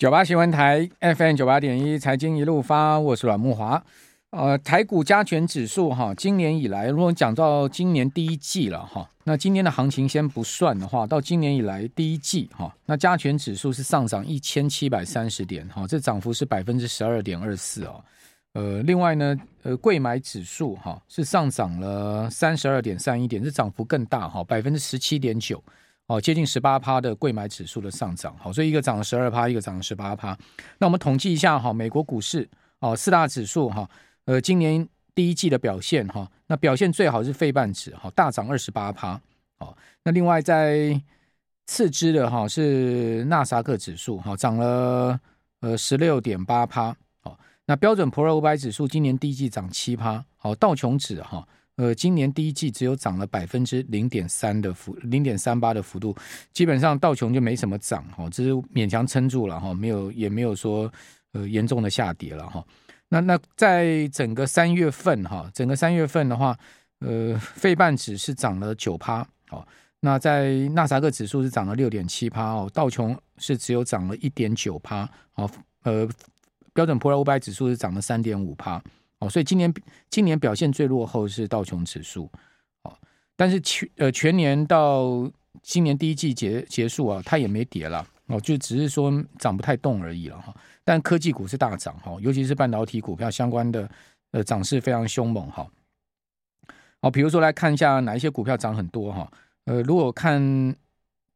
九八新闻台 FM 九八点一财经一路发，我是阮慕华。呃，台股加权指数哈，今年以来，如果讲到今年第一季了哈，那今年的行情先不算的话，到今年以来第一季哈，那加权指数是上涨一千七百三十点哈，这涨幅是百分之十二点二四哦。呃，另外呢，呃，柜买指数哈是上涨了三十二点三一点，这涨幅更大哈，百分之十七点九。哦，接近十八趴的柜买指数的上涨，好，所以一个涨了十二趴，一个涨了十八趴。那我们统计一下哈，美国股市哦，四大指数哈，呃，今年第一季的表现哈，那表现最好是费半指哈，大涨二十八趴。好，那另外在次之的哈是纳萨克指数哈，涨了呃十六点八趴。好，那标准普尔五百指数今年第一季涨七趴。好，道琼指哈。呃，今年第一季只有涨了百分之零点三的幅，零点三八的幅度，基本上道琼就没什么涨哈，只是勉强撑住了哈，没有也没有说呃严重的下跌了哈。那那在整个三月份哈，整个三月份的话，呃，费半指是涨了九趴哦，那在纳萨克指数是涨了六点七趴哦，道琼是只有涨了一点九趴哦，呃，标准普尔五百指数是涨了三点五趴。哦，所以今年今年表现最落后是道琼指数，哦，但是全呃全年到今年第一季结结束啊，它也没跌了，哦，就只是说涨不太动而已了哈。但科技股是大涨哈，尤其是半导体股票相关的呃涨势非常凶猛哈。好，比如说来看一下哪一些股票涨很多哈，呃，如果看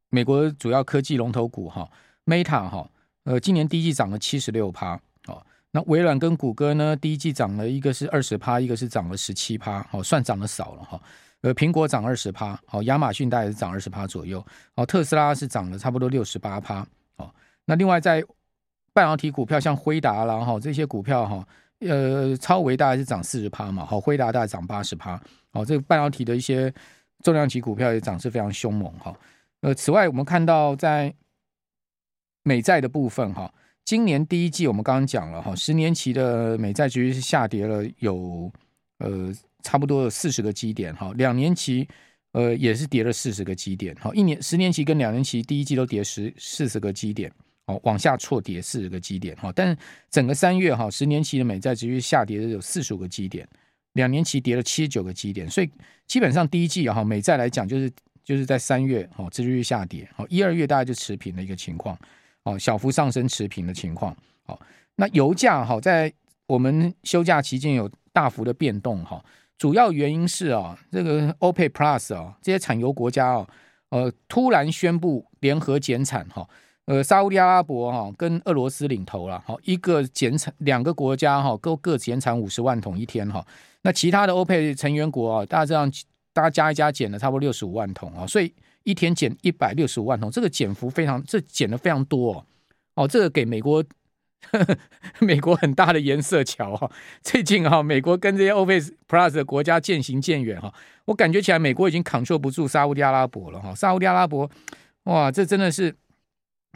美国主要科技龙头股哈，Meta 哈，呃，今年第一季涨了七十六趴。那微软跟谷歌呢？第一季涨了一个是二十趴，一个是涨了十七趴，好，算涨得少了哈。呃，苹果涨二十趴，好，亚马逊大概是涨二十趴左右，好，特斯拉是涨了差不多六十八趴，好。那另外在半导体股票，像辉达啦哈，这些股票哈，呃，超维大概是涨四十趴嘛，好，辉达大概涨八十趴，好，这个半导体的一些重量级股票也涨势非常凶猛哈。呃，此外我们看到在美债的部分哈。今年第一季，我们刚刚讲了哈，十年期的美债值是下跌了有呃差不多有四十个基点哈，两年期呃也是跌了四十个基点哈，一年十年期跟两年期第一季都跌十四十个基点哦，往下错跌四十个基点哈，但是整个三月哈，十年期的美债值是下跌了有四十五个基点，两年期跌了七十九个基点，所以基本上第一季哈美债来讲就是就是在三月哈，殖利率下跌，好一二月大概就持平的一个情况。哦，小幅上升持平的情况。好，那油价哈，在我们休假期间有大幅的变动哈，主要原因是啊，这个 OPEC Plus 啊，这些产油国家啊，呃，突然宣布联合减产哈，呃，沙乌地阿拉伯哈跟俄罗斯领头了，好，一个减产，两个国家哈各各减产五十万桶一天哈，那其他的 OPEC 成员国啊，大家这样大家加一加减了差不多六十五万桶啊，所以。一天减一百六十五万桶，这个减幅非常，这减的非常多哦。哦，这个给美国呵呵 美国很大的颜色瞧哈。最近哈，美国跟这些 OPEC Plus 的国家渐行渐远哈。我感觉起来，美国已经 control 不住沙乌地阿拉伯了哈。沙乌地阿拉伯，哇，这真的是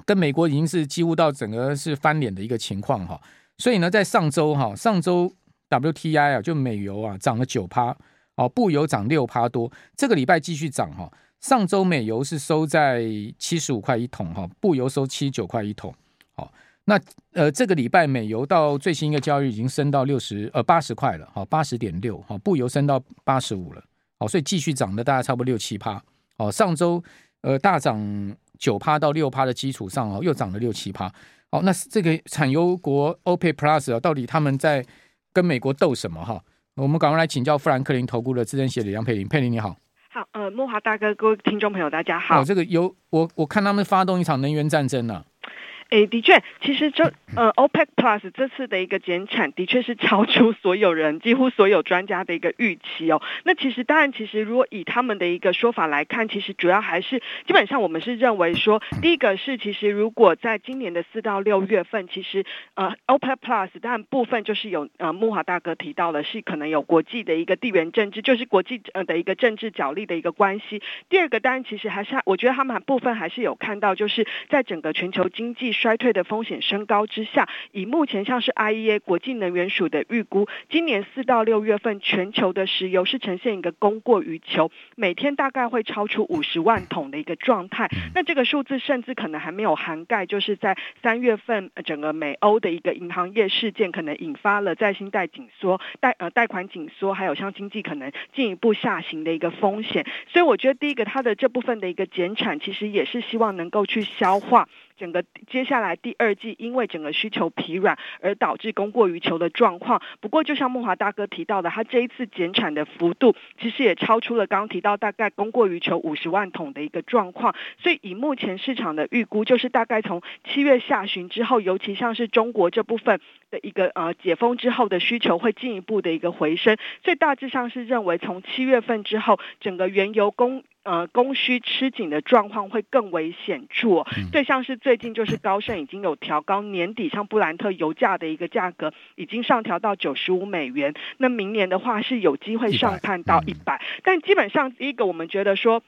跟美国已经是几乎到整个是翻脸的一个情况哈。所以呢，在上周哈，上周 WTI 啊，就美油啊涨了九趴，哦，布油涨六趴多。这个礼拜继续涨哈。上周美油是收在七十五块一桶哈，布油收七十九块一桶。好，那呃这个礼拜美油到最新一个交易已经升到六十呃八十块了哈，八十点六哈，布油升到八十五了。好，所以继续涨的大概差不多六七趴。好，上周呃大涨九趴到六趴的基础上哦，又涨了六七趴。好，那这个产油国 OPEC Plus 啊，到底他们在跟美国斗什么哈？我们赶快来请教富兰克林投顾的资深协理杨佩玲，佩玲你好。好，呃，慕华大哥，各位听众朋友，大家好。哦，这个有我，我看他们发动一场能源战争呢、诶，的确，其实这呃，OPEC Plus 这次的一个减产，的确是超出所有人、几乎所有专家的一个预期哦。那其实，当然，其实如果以他们的一个说法来看，其实主要还是基本上我们是认为说，第一个是其实如果在今年的四到六月份，其实呃，OPEC Plus 当然部分就是有呃，慕华大哥提到的是可能有国际的一个地缘政治，就是国际呃的一个政治角力的一个关系。第二个当然其实还是我觉得他们部分还是有看到，就是在整个全球经济。衰退的风险升高之下，以目前像是 IEA 国际能源署的预估，今年四到六月份全球的石油是呈现一个供过于求，每天大概会超出五十万桶的一个状态。那这个数字甚至可能还没有涵盖，就是在三月份整个美欧的一个银行业事件，可能引发了在信贷紧缩、贷呃贷款紧缩，还有像经济可能进一步下行的一个风险。所以我觉得第一个，它的这部分的一个减产，其实也是希望能够去消化。整个接下来第二季，因为整个需求疲软而导致供过于求的状况。不过，就像梦华大哥提到的，他这一次减产的幅度其实也超出了刚刚提到大概供过于求五十万桶的一个状况。所以，以目前市场的预估，就是大概从七月下旬之后，尤其像是中国这部分的一个呃解封之后的需求会进一步的一个回升。所以大致上是认为，从七月份之后，整个原油供呃，供需吃紧的状况会更为显著。对，像是最近就是高盛已经有调高年底像布兰特油价的一个价格，已经上调到九十五美元。那明年的话是有机会上看到一百，但基本上第一个我们觉得说。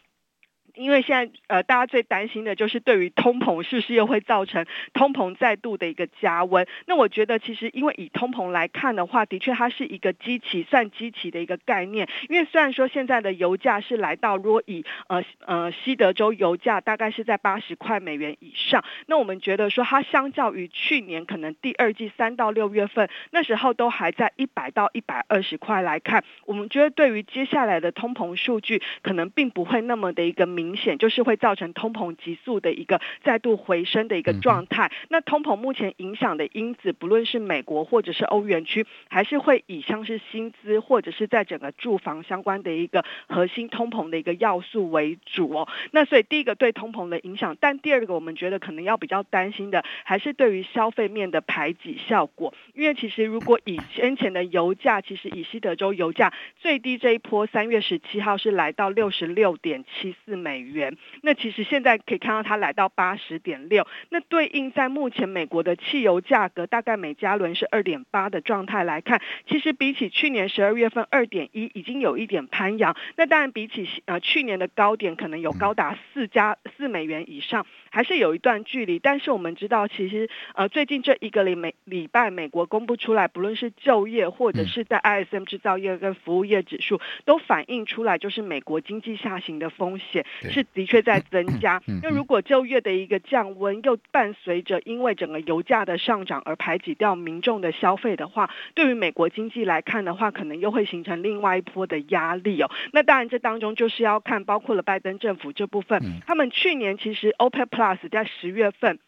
因为现在呃，大家最担心的就是对于通膨是不是又会造成通膨再度的一个加温？那我觉得其实因为以通膨来看的话，的确它是一个基期算基期的一个概念。因为虽然说现在的油价是来到，如果以呃呃西德州油价大概是在八十块美元以上，那我们觉得说它相较于去年可能第二季三到六月份那时候都还在一百到一百二十块来看，我们觉得对于接下来的通膨数据可能并不会那么的一个明。明显就是会造成通膨急速的一个再度回升的一个状态。那通膨目前影响的因子，不论是美国或者是欧元区，还是会以像是薪资或者是在整个住房相关的一个核心通膨的一个要素为主哦。那所以第一个对通膨的影响，但第二个我们觉得可能要比较担心的，还是对于消费面的排挤效果。因为其实如果以先前的油价，其实以西德州油价最低这一波三月十七号是来到六十六点七四美。美元，那其实现在可以看到它来到八十点六，那对应在目前美国的汽油价格大概每加仑是二点八的状态来看，其实比起去年十二月份二点一已经有一点攀扬，那当然比起呃去年的高点可能有高达四加四美元以上。还是有一段距离，但是我们知道，其实呃，最近这一个礼美礼拜，美国公布出来，不论是就业或者是在 ISM 制造业跟服务业指数，都反映出来，就是美国经济下行的风险是的确在增加。那如果就业的一个降温，又伴随着因为整个油价的上涨而排挤掉民众的消费的话，对于美国经济来看的话，可能又会形成另外一波的压力哦。那当然，这当中就是要看包括了拜登政府这部分，他们去年其实 OPEC。Plus 在十月份。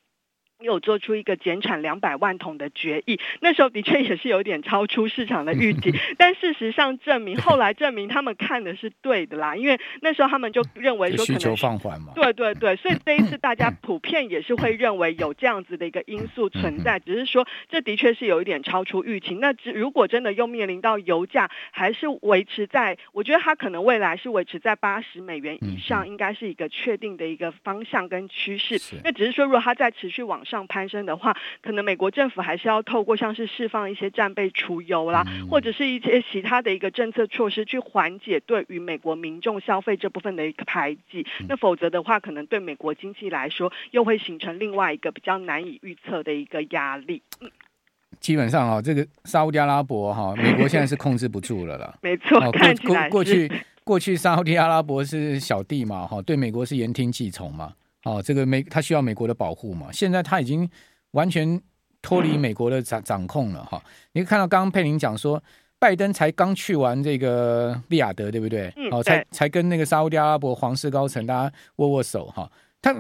有做出一个减产两百万桶的决议，那时候的确也是有点超出市场的预期，但事实上证明，后来证明他们看的是对的啦，因为那时候他们就认为说可能需求放缓嘛，对对对，所以这一次大家普遍也是会认为有这样子的一个因素存在，只是说这的确是有一点超出预期。那如果真的又面临到油价还是维持在，我觉得它可能未来是维持在八十美元以上，应该是一个确定的一个方向跟趋势。那只是说，如果它再持续往上。上攀升的话，可能美国政府还是要透过像是释放一些战备储油啦，或者是一些其他的一个政策措施去缓解对于美国民众消费这部分的一个排挤。那否则的话，可能对美国经济来说，又会形成另外一个比较难以预测的一个压力。基本上啊，这个沙乌地阿拉伯哈，美国现在是控制不住了啦。没错，看起来过去过去沙乌地阿拉伯是小弟嘛，哈，对美国是言听计从嘛。哦，这个美他需要美国的保护嘛？现在他已经完全脱离美国的掌掌控了哈、哦。你看到刚刚佩林讲说，拜登才刚去完这个利雅得，对不对？嗯、哦，才才跟那个沙乌地阿拉伯皇室高层大家握握手哈、哦。他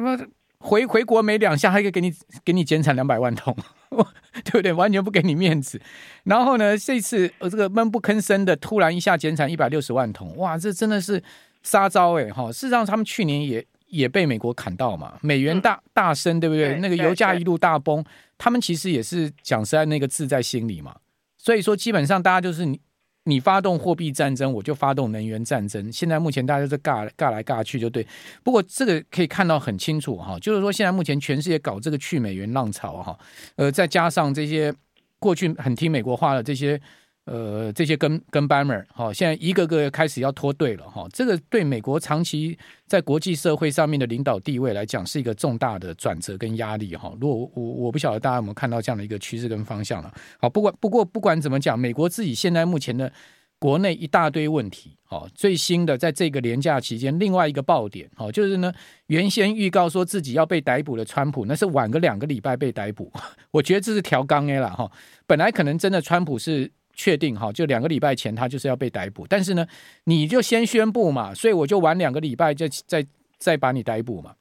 回回国没两下，还可以给你给你减产两百万桶，对不对？完全不给你面子。然后呢，这次呃这个闷不吭声的，突然一下减产一百六十万桶，哇，这真的是杀招哎哈、哦！事实上，他们去年也。也被美国砍到嘛，美元大大升，对不对？那个油价一路大崩，他们其实也是讲实在那个字在心里嘛。所以说，基本上大家就是你你发动货币战争，我就发动能源战争。现在目前大家都在尬尬来尬去，就对。不过这个可以看到很清楚哈，就是说现在目前全世界搞这个去美元浪潮哈，呃，再加上这些过去很听美国话的这些呃，这些跟跟班们，哈，现在一个个开始要脱队了，哈，这个对美国长期在国际社会上面的领导地位来讲，是一个重大的转折跟压力，哈。如果我我不晓得大家有没有看到这样的一个趋势跟方向了，好，不管不过不管怎么讲，美国自己现在目前的国内一大堆问题，哈，最新的在这个连假期间，另外一个爆点，哈，就是呢，原先预告说自己要被逮捕的川普，那是晚个两个礼拜被逮捕，我觉得这是调缸 A 了，哈，本来可能真的川普是。确定哈，就两个礼拜前他就是要被逮捕，但是呢，你就先宣布嘛，所以我就晚两个礼拜就再再把你逮捕嘛。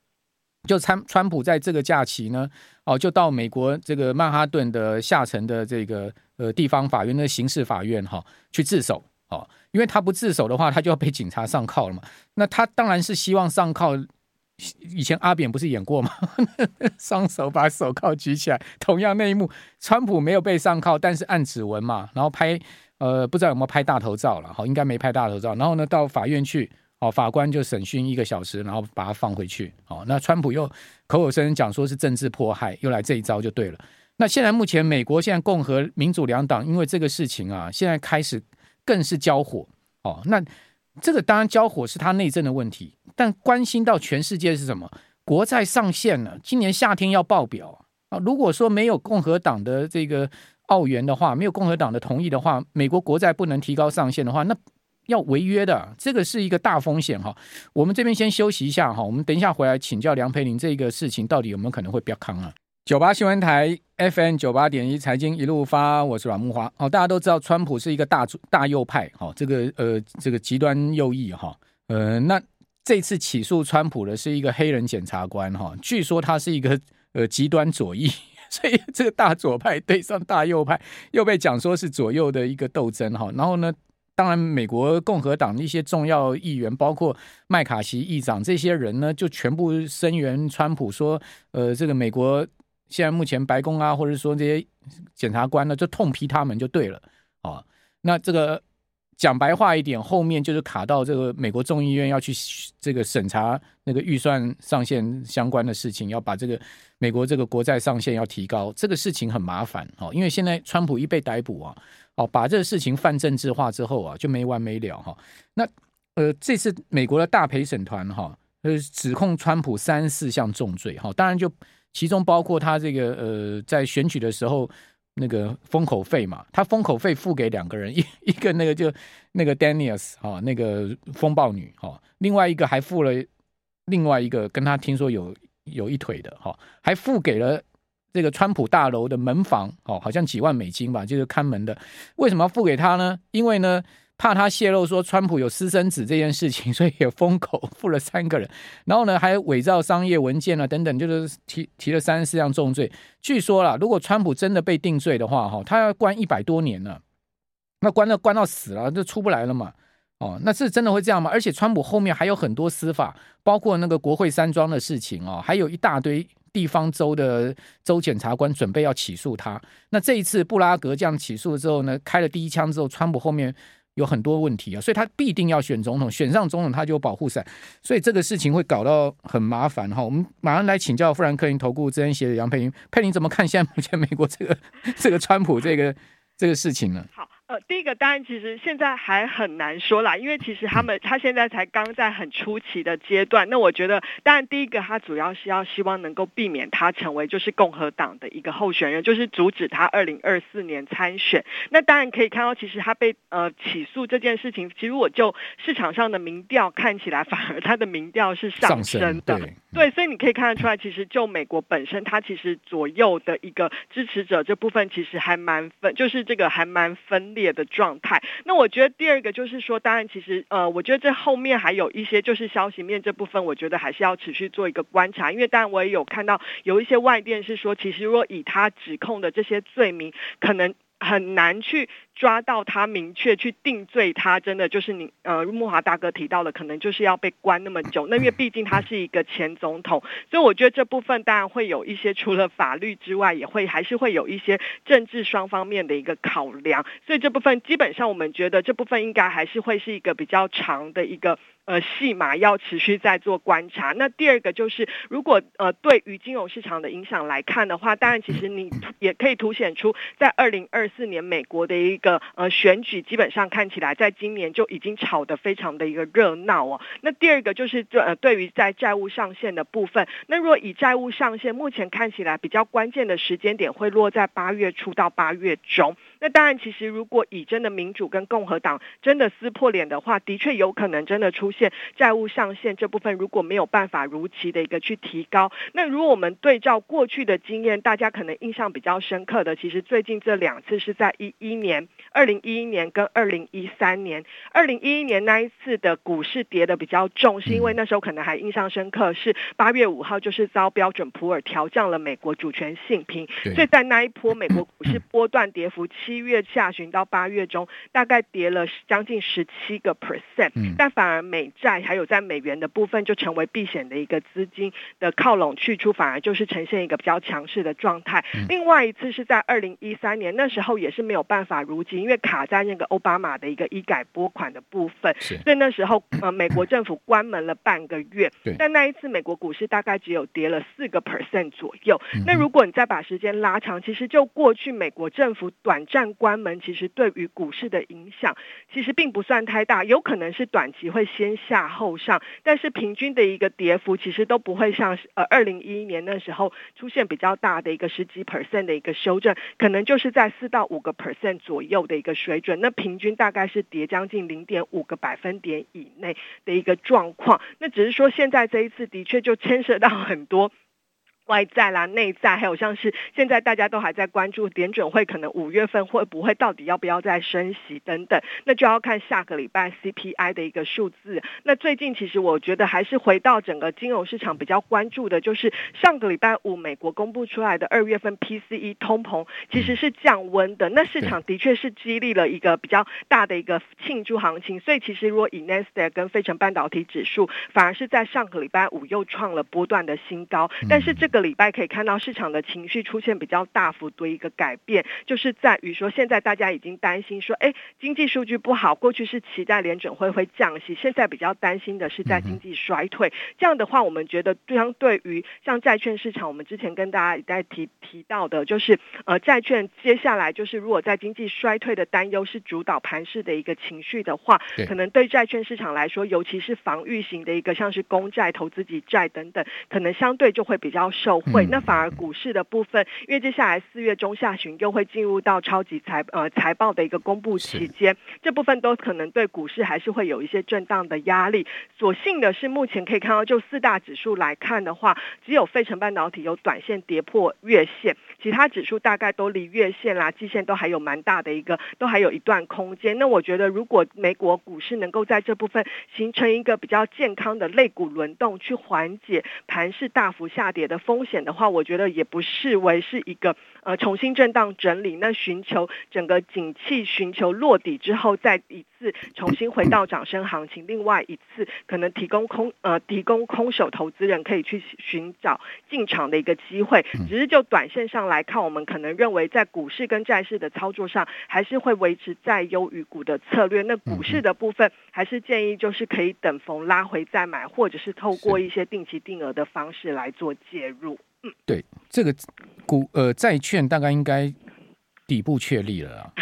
就川川普在这个假期呢，哦，就到美国这个曼哈顿的下层的这个呃地方法院的刑事法院哈去自首哦，因为他不自首的话，他就要被警察上铐了嘛。那他当然是希望上铐。以前阿扁不是演过吗？双手把手铐举起来，同样那一幕，川普没有被上铐，但是按指纹嘛，然后拍呃不知道有没有拍大头照了，好，应该没拍大头照。然后呢，到法院去，哦，法官就审讯一个小时，然后把他放回去。哦，那川普又口口声声讲说是政治迫害，又来这一招就对了。那现在目前美国现在共和民主两党因为这个事情啊，现在开始更是交火。哦，那。这个当然交火是他内政的问题，但关心到全世界是什么？国债上限了，今年夏天要报表啊！如果说没有共和党的这个澳元的话，没有共和党的同意的话，美国国债不能提高上限的话，那要违约的，这个是一个大风险哈。我们这边先休息一下哈，我们等一下回来请教梁培麟，这个事情到底有没有可能会比较康啊？九八新闻台 FM 九八点一财经一路发，我是阮木花。哦，大家都知道，川普是一个大大右派，哦，这个呃，这个极端右翼，哈，呃，那这次起诉川普的是一个黑人检察官，哈，据说他是一个呃极端左翼，所以这个大左派对上大右派，又被讲说是左右的一个斗争，哈。然后呢，当然美国共和党的一些重要议员，包括麦卡锡议长这些人呢，就全部声援川普，说，呃，这个美国。现在目前白宫啊，或者说这些检察官呢，就痛批他们就对了啊。那这个讲白话一点，后面就是卡到这个美国众议院要去这个审查那个预算上限相关的事情，要把这个美国这个国债上限要提高，这个事情很麻烦哦。因为现在川普一被逮捕啊，哦，把这个事情泛政治化之后啊，就没完没了哈。那呃，这次美国的大陪审团哈，呃，指控川普三四项重罪哈，当然就。其中包括他这个呃，在选举的时候那个封口费嘛，他封口费付给两个人，一一个那个就那个 Daniels 哈，那个风暴女哈，另外一个还付了另外一个跟他听说有有一腿的哈，还付给了这个川普大楼的门房哦，好像几万美金吧，就是看门的。为什么要付给他呢？因为呢。怕他泄露说川普有私生子这件事情，所以也封口付了三个人，然后呢还伪造商业文件啊等等，就是提提了三十四项重罪。据说啦，如果川普真的被定罪的话，哈，他要关一百多年呢，那关到关到死了就出不来了嘛。哦，那是真的会这样吗？而且川普后面还有很多司法，包括那个国会山庄的事情哦，还有一大堆地方州的州检察官准备要起诉他。那这一次布拉格这样起诉之后呢，开了第一枪之后，川普后面。有很多问题啊，所以他必定要选总统，选上总统他就有保护伞，所以这个事情会搞到很麻烦哈。我们马上来请教富兰克林投顾资深协的杨佩林，佩林怎么看现在目前美国这个这个川普这个这个事情呢？好。呃，第一个当然其实现在还很难说啦，因为其实他们他现在才刚在很初期的阶段。那我觉得，当然第一个他主要是要希望能够避免他成为就是共和党的一个候选人，就是阻止他二零二四年参选。那当然可以看到，其实他被呃起诉这件事情，其实我就市场上的民调看起来，反而他的民调是上升的。对，对，所以你可以看得出来，其实就美国本身，他其实左右的一个支持者这部分其实还蛮分，就是这个还蛮分裂。的状态，那我觉得第二个就是说，当然其实呃，我觉得这后面还有一些就是消息面这部分，我觉得还是要持续做一个观察，因为当然我也有看到有一些外电是说，其实若以他指控的这些罪名，可能。很难去抓到他，明确去定罪他，真的就是你呃，木华大哥提到的，可能就是要被关那么久。那因为毕竟他是一个前总统，所以我觉得这部分当然会有一些除了法律之外，也会还是会有一些政治双方面的一个考量。所以这部分基本上我们觉得这部分应该还是会是一个比较长的一个呃戏码要持续在做观察。那第二个就是，如果呃对于金融市场的影响来看的话，当然其实你也可以凸显出，在二零二四年美国的一个呃选举，基本上看起来在今年就已经炒得非常的一个热闹哦。那第二个就是呃对于在债务上限的部分，那若以债务上限目前看起来比较关键的时间点会落在八月初到八月中。那当然，其实如果以真的民主跟共和党真的撕破脸的话，的确有可能真的出现债务上限这部分如果没有办法如期的一个去提高。那如果我们对照过去的经验，大家可能印象比较深刻的，其实最近这两次是在一一年、二零一一年跟二零一三年。二零一一年那一次的股市跌的比较重，是因为那时候可能还印象深刻，是八月五号就是遭标准普尔调降了美国主权信评，所以在那一波美国股市波段跌幅七月下旬到八月中，大概跌了将近十七个 percent，但反而美债还有在美元的部分就成为避险的一个资金的靠拢去处，反而就是呈现一个比较强势的状态。另外一次是在二零一三年，那时候也是没有办法如今，因为卡在那个奥巴马的一个医改拨款的部分，所以那时候呃美国政府关门了半个月。但那一次美国股市大概只有跌了四个 percent 左右。那如果你再把时间拉长，其实就过去美国政府短暂但关门其实对于股市的影响其实并不算太大，有可能是短期会先下后上，但是平均的一个跌幅其实都不会像呃二零一一年那时候出现比较大的一个十几 percent 的一个修正，可能就是在四到五个 percent 左右的一个水准，那平均大概是跌将近零点五个百分点以内的一个状况，那只是说现在这一次的确就牵涉到很多。外在啦、内在，还有像是现在大家都还在关注联准会可能五月份会不会到底要不要再升息等等，那就要看下个礼拜 CPI 的一个数字。那最近其实我觉得还是回到整个金融市场比较关注的，就是上个礼拜五美国公布出来的二月份 PCE 通膨其实是降温的，那市场的确是激励了一个比较大的一个庆祝行情。所以其实如果以 Nasdaq 跟费城半导体指数，反而是在上个礼拜五又创了波段的新高，但是这个。礼拜可以看到市场的情绪出现比较大幅度一个改变，就是在于说现在大家已经担心说，哎，经济数据不好，过去是期待联准会会降息，现在比较担心的是在经济衰退。这样的话，我们觉得相对于像债券市场，我们之前跟大家一再提提到的，就是呃债券接下来就是如果在经济衰退的担忧是主导盘势的一个情绪的话，可能对债券市场来说，尤其是防御型的一个像是公债、投资级债等等，可能相对就会比较受。会，那反而股市的部分，因为接下来四月中下旬又会进入到超级财呃财报的一个公布期间，这部分都可能对股市还是会有一些震荡的压力。所幸的是，目前可以看到，就四大指数来看的话，只有费城半导体有短线跌破月线，其他指数大概都离月线啦、季线都还有蛮大的一个，都还有一段空间。那我觉得，如果美国股市能够在这部分形成一个比较健康的类股轮动，去缓解盘势大幅下跌的风风。险的话，我觉得也不视为是一个呃重新震荡整理，那寻求整个景气寻求落底之后，再一次重新回到涨升行情。另外一次可能提供空呃提供空手投资人可以去寻找进场的一个机会。只是就短线上来看，我们可能认为在股市跟债市的操作上，还是会维持在优于股的策略。那股市的部分，还是建议就是可以等逢拉回再买，或者是透过一些定期定额的方式来做介入。嗯，对，这个股呃债券大概应该底部确立了啊。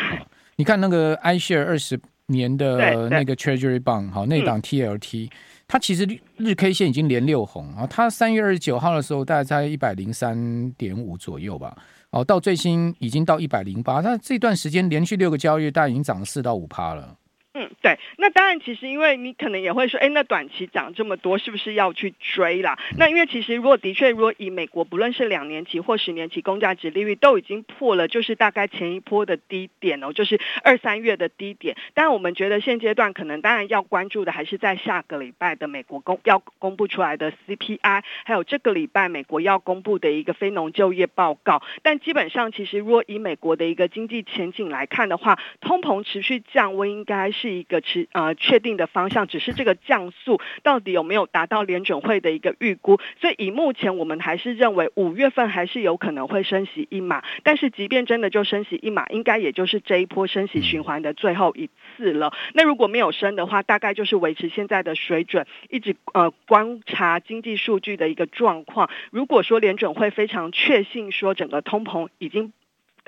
你看那个 iShare 二十年的那个 Treasury Bond，好，那档 TLT，嗯，它其实日 K 线已经连六红啊。它三月二十九号的时候大概在一百零三点五左右吧，哦，到最新已经到一百零八，那这段时间连续六个交易，大概已经涨了四到五趴了。嗯，对，那当然，其实因为你可能也会说，哎，那短期涨这么多，是不是要去追啦？那因为其实如果的确，如果以美国不论是两年期或十年期公债殖利率都已经破了，就是大概前一波的低点哦，就是二三月的低点。但，我们觉得现阶段可能当然要关注的还是在下个礼拜的美国公要公布出来的 CPI，还有这个礼拜美国要公布的一个非农就业报告。但基本上，其实如果以美国的一个经济前景来看的话，通膨持续降温应该是。一个持呃确定的方向，只是这个降速到底有没有达到联准会的一个预估。所以以目前我们还是认为五月份还是有可能会升息一码，但是即便真的就升息一码，应该也就是这一波升息循环的最后一次了。那如果没有升的话，大概就是维持现在的水准，一直呃观察经济数据的一个状况。如果说联准会非常确信说整个通膨已经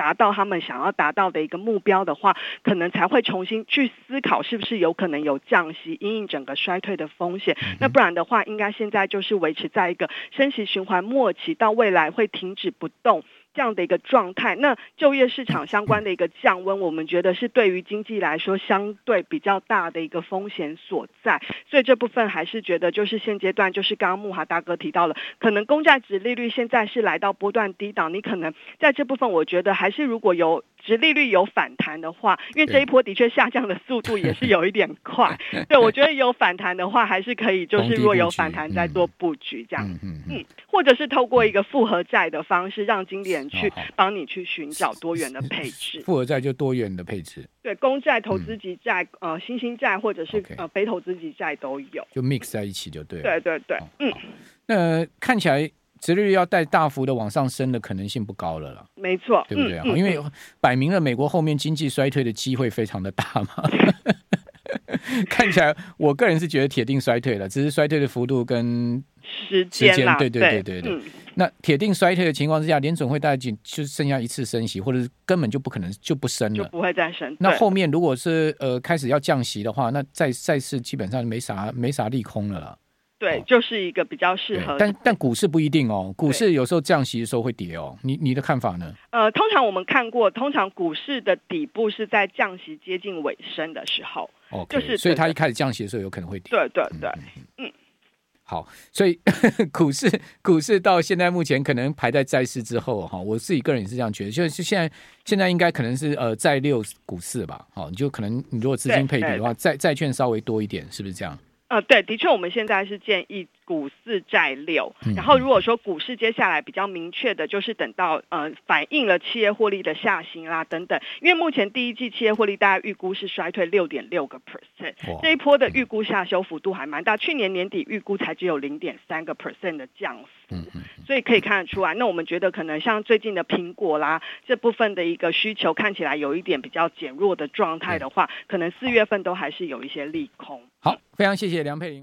达到他们想要达到的一个目标的话，可能才会重新去思考是不是有可能有降息，因应整个衰退的风险。那不然的话，应该现在就是维持在一个升息循环末期，到未来会停止不动。这样的一个状态，那就业市场相关的一个降温，我们觉得是对于经济来说相对比较大的一个风险所在，所以这部分还是觉得就是现阶段就是刚刚慕驊大哥提到了，可能公债值利率现在是来到波段低档，你可能在这部分我觉得还是如果有殖利率有反弹的话，因为这一波的确下降的速度也是有一点快，对，我觉得有反弹的话还是可以，就是若有反弹再做布局这样，嗯嗯，嗯。或者是透过一个复合债的方式让经典。去帮你去寻找多元的配置，复合债就多元的配置，对，公债、投资级债、嗯、呃，新兴债或者是 okay, 呃非投资级债都有，就 mix 在一起就对了。对对对，嗯，那看起来殖利率要带大幅的往上升的可能性不高了啦，没错，对不对？嗯、因为摆明了美国后面经济衰退的机会非常的大嘛。看起来，我个人是觉得铁定衰退了，只是衰退的幅度跟时间，对对对对对，那铁定衰退的情况之下，联准会大概就就剩下一次升息，或者是根本就不可能就不升了，就不会再升。那后面如果是呃开始要降息的话，那再再次基本上没啥没啥利空了啦。对，哦、就是一个比较适合。但但股市不一定哦，股市有时候降息的时候会跌哦。你你的看法呢？呃，通常我们看过，通常股市的底部是在降息接近尾声的时候。哦、okay，就是所以它一开始降息的时候有可能会跌。对对对，嗯。嗯好，所以 股市股市到现在目前可能排在债市之后哈，我自己个人也是这样觉得，就是现在现在应该可能是呃债六股市吧，好，你就可能你如果资金配比的话，债债券稍微多一点，是不是这样？呃，对，的确，我们现在是建议股四债六。然后如果说股市接下来比较明确的，就是等到呃反映了企业获利的下行啦等等，因为目前第一季企业获利大概预估是衰退六点六个 percent，这一波的预估下修幅度还蛮大，去年年底预估才只有零点三个 percent 的降幅，所以可以看得出来，那我们觉得可能像最近的苹果啦这部分的一个需求看起来有一点比较减弱的状态的话，可能四月份都还是有一些利空。好，非常谢谢梁佩玲。